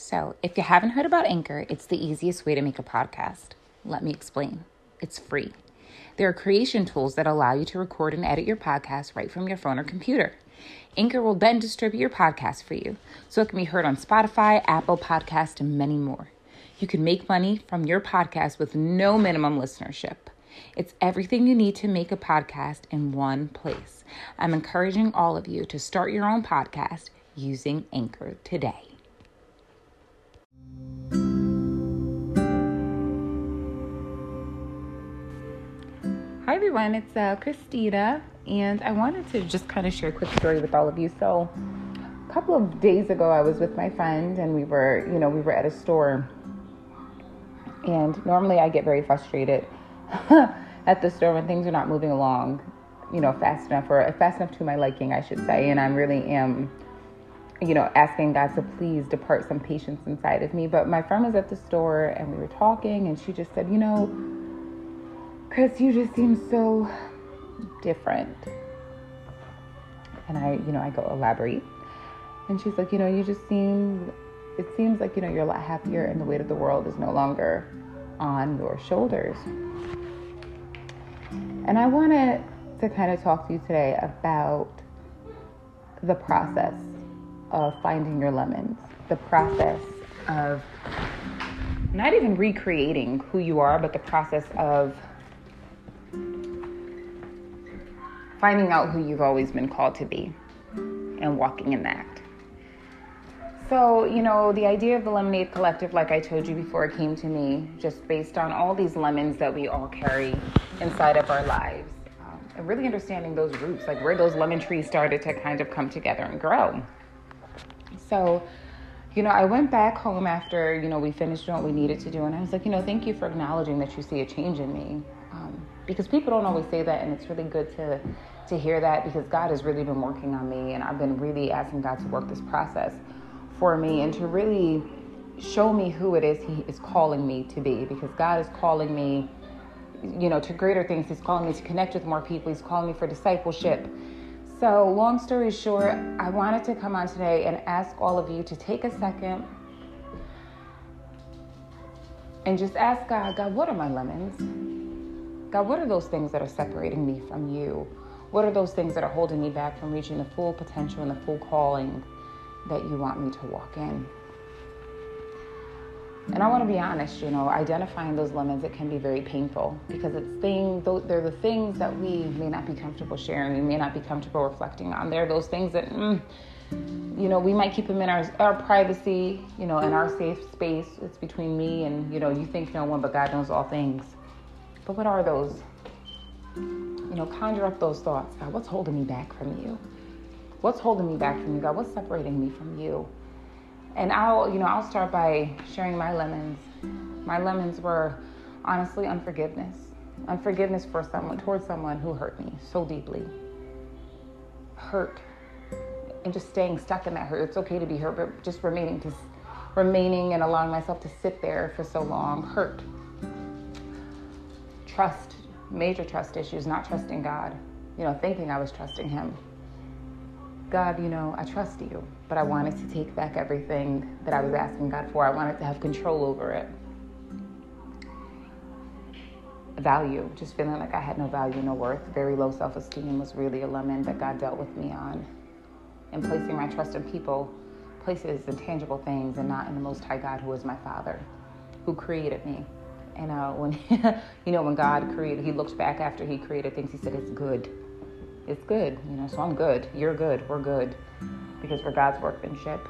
So, if you haven't heard about Anchor, it's the easiest way to make a podcast. Let me explain. It's free. There are creation tools that allow you to record and edit your podcast right from your phone or computer. Anchor will then distribute your podcast for you, so it can be heard on Spotify, Apple Podcast, and many more. You can make money from your podcast with no minimum listenership. It's everything you need to make a podcast in one place. I'm encouraging all of you to start your own podcast using Anchor today. Everyone, it's uh, Christina, and I wanted to just kind of share a quick story with all of you. So, a couple of days ago, I was with my friend, and we were, you know, we were at a store, and normally I get very frustrated at the store when things are not moving along, you know, fast enough or fast enough to my liking, I should say, and I really am you know, asking God to please depart some patience inside of me. But my friend was at the store and we were talking, and she just said, You know, Chris, you just seem so different. And I, you know, I go elaborate. And she's like, You know, you just seem, it seems like, you know, you're a lot happier and the weight of the world is no longer on your shoulders. And I wanted to kind of talk to you today about the process of finding your lemons, the process of not even recreating who you are, but the process of finding out who you've always been called to be and walking in that. So, you know, the idea of the Lemonade Collective, like I told you before, came to me just based on all these lemons that we all carry inside of our lives. Um, and really understanding those roots, like where those lemon trees started to kind of come together and grow. So, you know, I went back home after, you know, we finished what we needed to do. And I was like, you know, thank you for acknowledging that you see a change in me. Um, because people don't always say that. And it's really good to, to hear that because God has really been working on me. And I've been really asking God to work this process for me and to really show me who it is He is calling me to be. Because God is calling me, you know, to greater things. He's calling me to connect with more people. He's calling me for discipleship. So, long story short, I wanted to come on today and ask all of you to take a second and just ask God, God, what are my lemons? God, what are those things that are separating me from you? What are those things that are holding me back from reaching the full potential and the full calling that you want me to walk in? And I want to be honest, you know, identifying those lemons, it can be very painful because it's things, they're the things that we may not be comfortable sharing, we may not be comfortable reflecting on. They're those things that, mm, you know, we might keep them in our, our privacy, you know, in our safe space. It's between me and, you know, you think no one, but God knows all things. But what are those? You know, conjure up those thoughts. God, what's holding me back from you? What's holding me back from you, God? What's separating me from you? And I'll, you know, I'll start by sharing my lemons. My lemons were honestly unforgiveness. Unforgiveness for someone, towards someone who hurt me so deeply. Hurt. And just staying stuck in that hurt. It's okay to be hurt, but just remaining to remaining and allowing myself to sit there for so long hurt. Trust, major trust issues, not trusting God. You know, thinking I was trusting him. God, you know, I trust you, but I wanted to take back everything that I was asking God for. I wanted to have control over it. Value, just feeling like I had no value, no worth. Very low self esteem was really a lemon that God dealt with me on. And placing my trust in people, places, and tangible things, and not in the Most High God, who is my Father, who created me. And uh, when, you know, when God created, He looked back after He created things, He said, It's good it's good, you know, so I'm good. You're good. We're good because we're God's workmanship.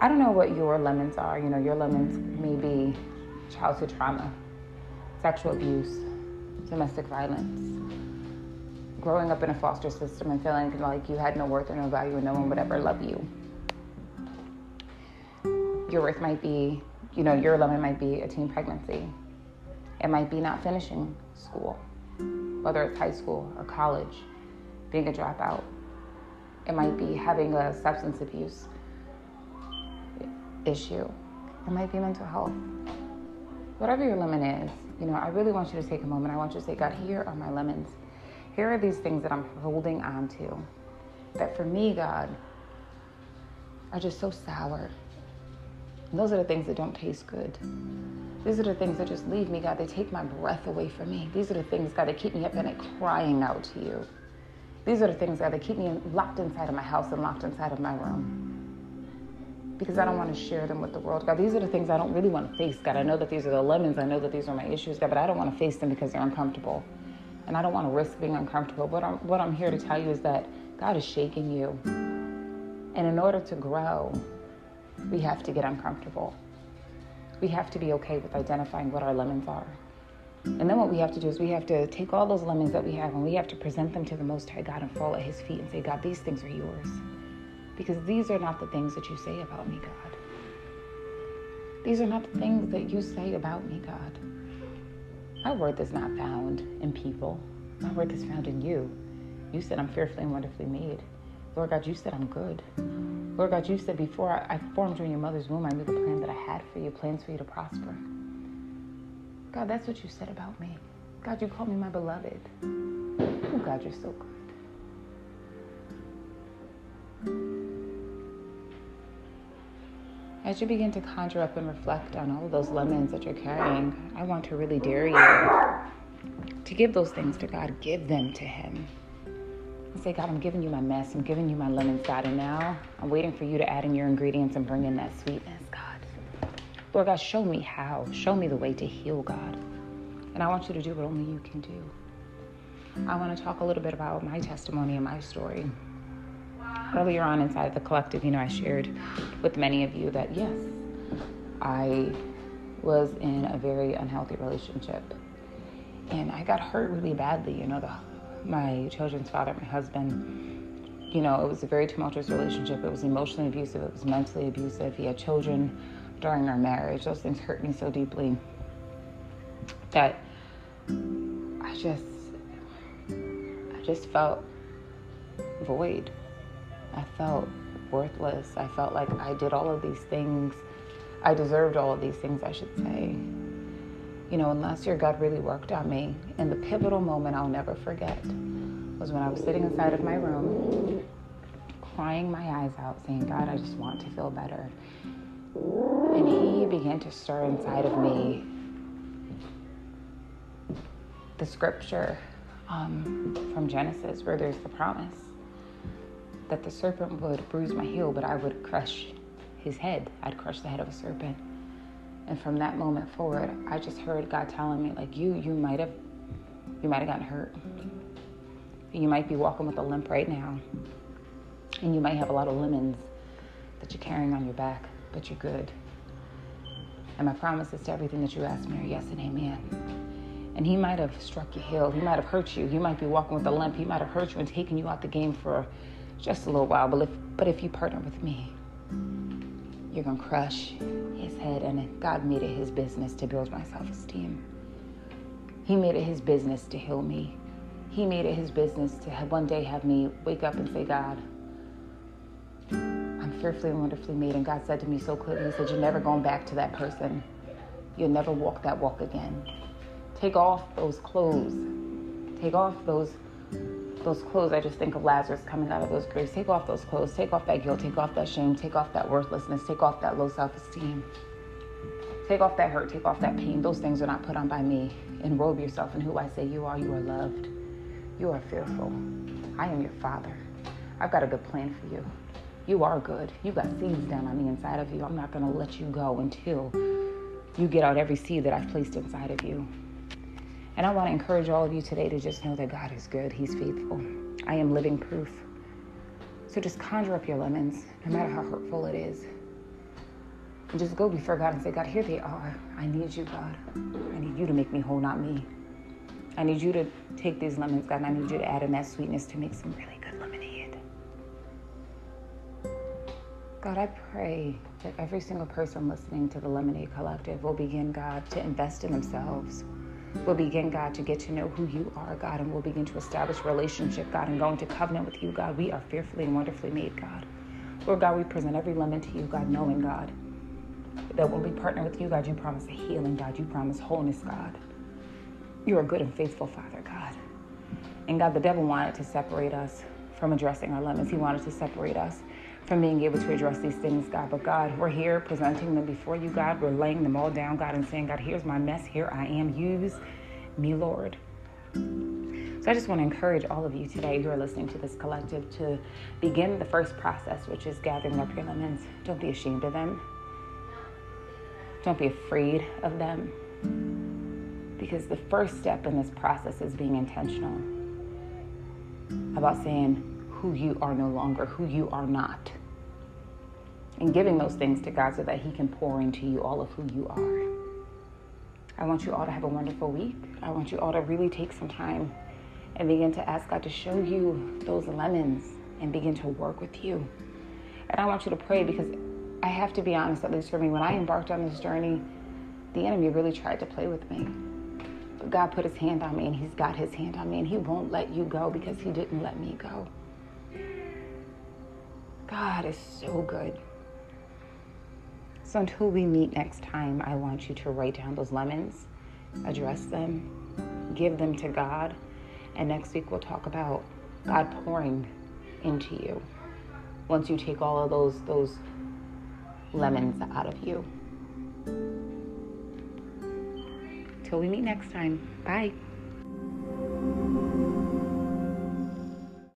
I don't know what your lemons are. You know, your lemons may be childhood trauma, sexual abuse, domestic violence, growing up in a foster system and feeling like you had no worth or no value and no one would ever love you. Your worth might be, you know, your lemon might be a teen pregnancy. It might be not finishing school whether it's high school or college, being a dropout. It might be having a substance abuse issue. It might be mental health. Whatever your lemon is, you know, I really want you to take a moment. I want you to say, God, here are my lemons. Here are these things that I'm holding on to. That for me, God, are just so sour. Those are the things that don't taste good. These are the things that just leave me, God. They take my breath away from me. These are the things, God, that keep me up at night crying out to you. These are the things, God, that keep me locked inside of my house and locked inside of my room. Because I don't want to share them with the world. God, these are the things I don't really want to face. God, I know that these are the lemons. I know that these are my issues, God, but I don't want to face them because they're uncomfortable. And I don't want to risk being uncomfortable. But I'm, what I'm here to tell you is that God is shaking you. And in order to grow, we have to get uncomfortable. We have to be okay with identifying what our lemons are. And then what we have to do is we have to take all those lemons that we have and we have to present them to the Most High God and fall at His feet and say, God, these things are yours. Because these are not the things that you say about me, God. These are not the things that you say about me, God. My worth is not found in people. My worth is found in you. You said I'm fearfully and wonderfully made. Lord God, you said I'm good. Lord God, you said before I formed you in your mother's womb, I knew the plan that I had for you, plans for you to prosper. God, that's what you said about me. God, you called me my beloved. Oh, God, you're so good. As you begin to conjure up and reflect on all of those lemons that you're carrying, I want to really dare you to give those things to God. Give them to Him and say, God, I'm giving you my mess. I'm giving you my lemon. And now I'm waiting for you to add in your ingredients and bring in that sweetness, God. Lord God, show me how. Show me the way to heal, God. And I want you to do what only you can do. I want to talk a little bit about my testimony and my story. Earlier on inside the collective, you know, I shared with many of you that yes, I was in a very unhealthy relationship. And I got hurt really badly. You know, the my children's father, my husband, you know, it was a very tumultuous relationship. It was emotionally abusive, it was mentally abusive. He had children during our marriage. Those things hurt me so deeply that I just I just felt void. I felt worthless. I felt like I did all of these things. I deserved all of these things, I should say you know, last year God really worked on me. And the pivotal moment I'll never forget was when I was sitting inside of my room, crying my eyes out, saying, God, I just want to feel better. And He began to stir inside of me the scripture um, from Genesis where there's the promise that the serpent would bruise my heel, but I would crush his head. I'd crush the head of a serpent. And from that moment forward, I just heard God telling me, like, you, you might have, you might have gotten hurt. You might be walking with a limp right now. And you might have a lot of lemons that you're carrying on your back, but you're good. And my promises to everything that you ask me are yes and amen. And he might have struck your heel. He might have hurt you. You might be walking with a limp. He might have hurt you and taken you out the game for just a little while. But if, but if you partner with me, you're going to crush his head. And God made it his business to build my self esteem. He made it his business to heal me. He made it his business to have one day have me wake up and say, God, I'm fearfully and wonderfully made. And God said to me so clearly, He said, You're never going back to that person. You'll never walk that walk again. Take off those clothes. Take off those those clothes, I just think of Lazarus coming out of those graves. Take off those clothes. Take off that guilt. Take off that shame. Take off that worthlessness. Take off that low self esteem. Take off that hurt. Take off that pain. Those things are not put on by me. Enrobe yourself in who I say you are. You are loved. You are fearful. I am your father. I've got a good plan for you. You are good. You got seeds down on the inside of you. I'm not going to let you go until you get out every seed that I've placed inside of you. And I want to encourage all of you today to just know that God is good, He's faithful. I am living proof. So just conjure up your lemons, no matter how hurtful it is. And just go before God and say, God, here they are. I need you, God. I need you to make me whole, not me. I need you to take these lemons, God, and I need you to add in that sweetness to make some really good lemonade. God, I pray that every single person listening to the Lemonade Collective will begin, God, to invest in themselves We'll begin, God, to get to know who you are, God, and we'll begin to establish relationship, God, and go into covenant with you, God. We are fearfully and wonderfully made, God. Lord God, we present every lemon to you, God, knowing, God, that when we partner with you, God, you promise a healing, God. You promise wholeness, God. You're a good and faithful Father, God. And God, the devil wanted to separate us from addressing our lemons. He wanted to separate us from being able to address these things, God. But God, we're here presenting them before you, God. We're laying them all down, God, and saying, God, here's my mess. Here I am. Use me, Lord. So I just want to encourage all of you today who are listening to this collective to begin the first process, which is gathering up your lemons. Don't be ashamed of them. Don't be afraid of them. Because the first step in this process is being intentional about saying who you are no longer, who you are not. And giving those things to God so that He can pour into you all of who you are. I want you all to have a wonderful week. I want you all to really take some time and begin to ask God to show you those lemons and begin to work with you. And I want you to pray because I have to be honest, at least for me, when I embarked on this journey, the enemy really tried to play with me. But God put his hand on me and he's got his hand on me and he won't let you go because he didn't let me go. God is so good. So until we meet next time, I want you to write down those lemons, address them, give them to God, and next week we'll talk about God pouring into you once you take all of those those lemons out of you. Till we meet next time. Bye.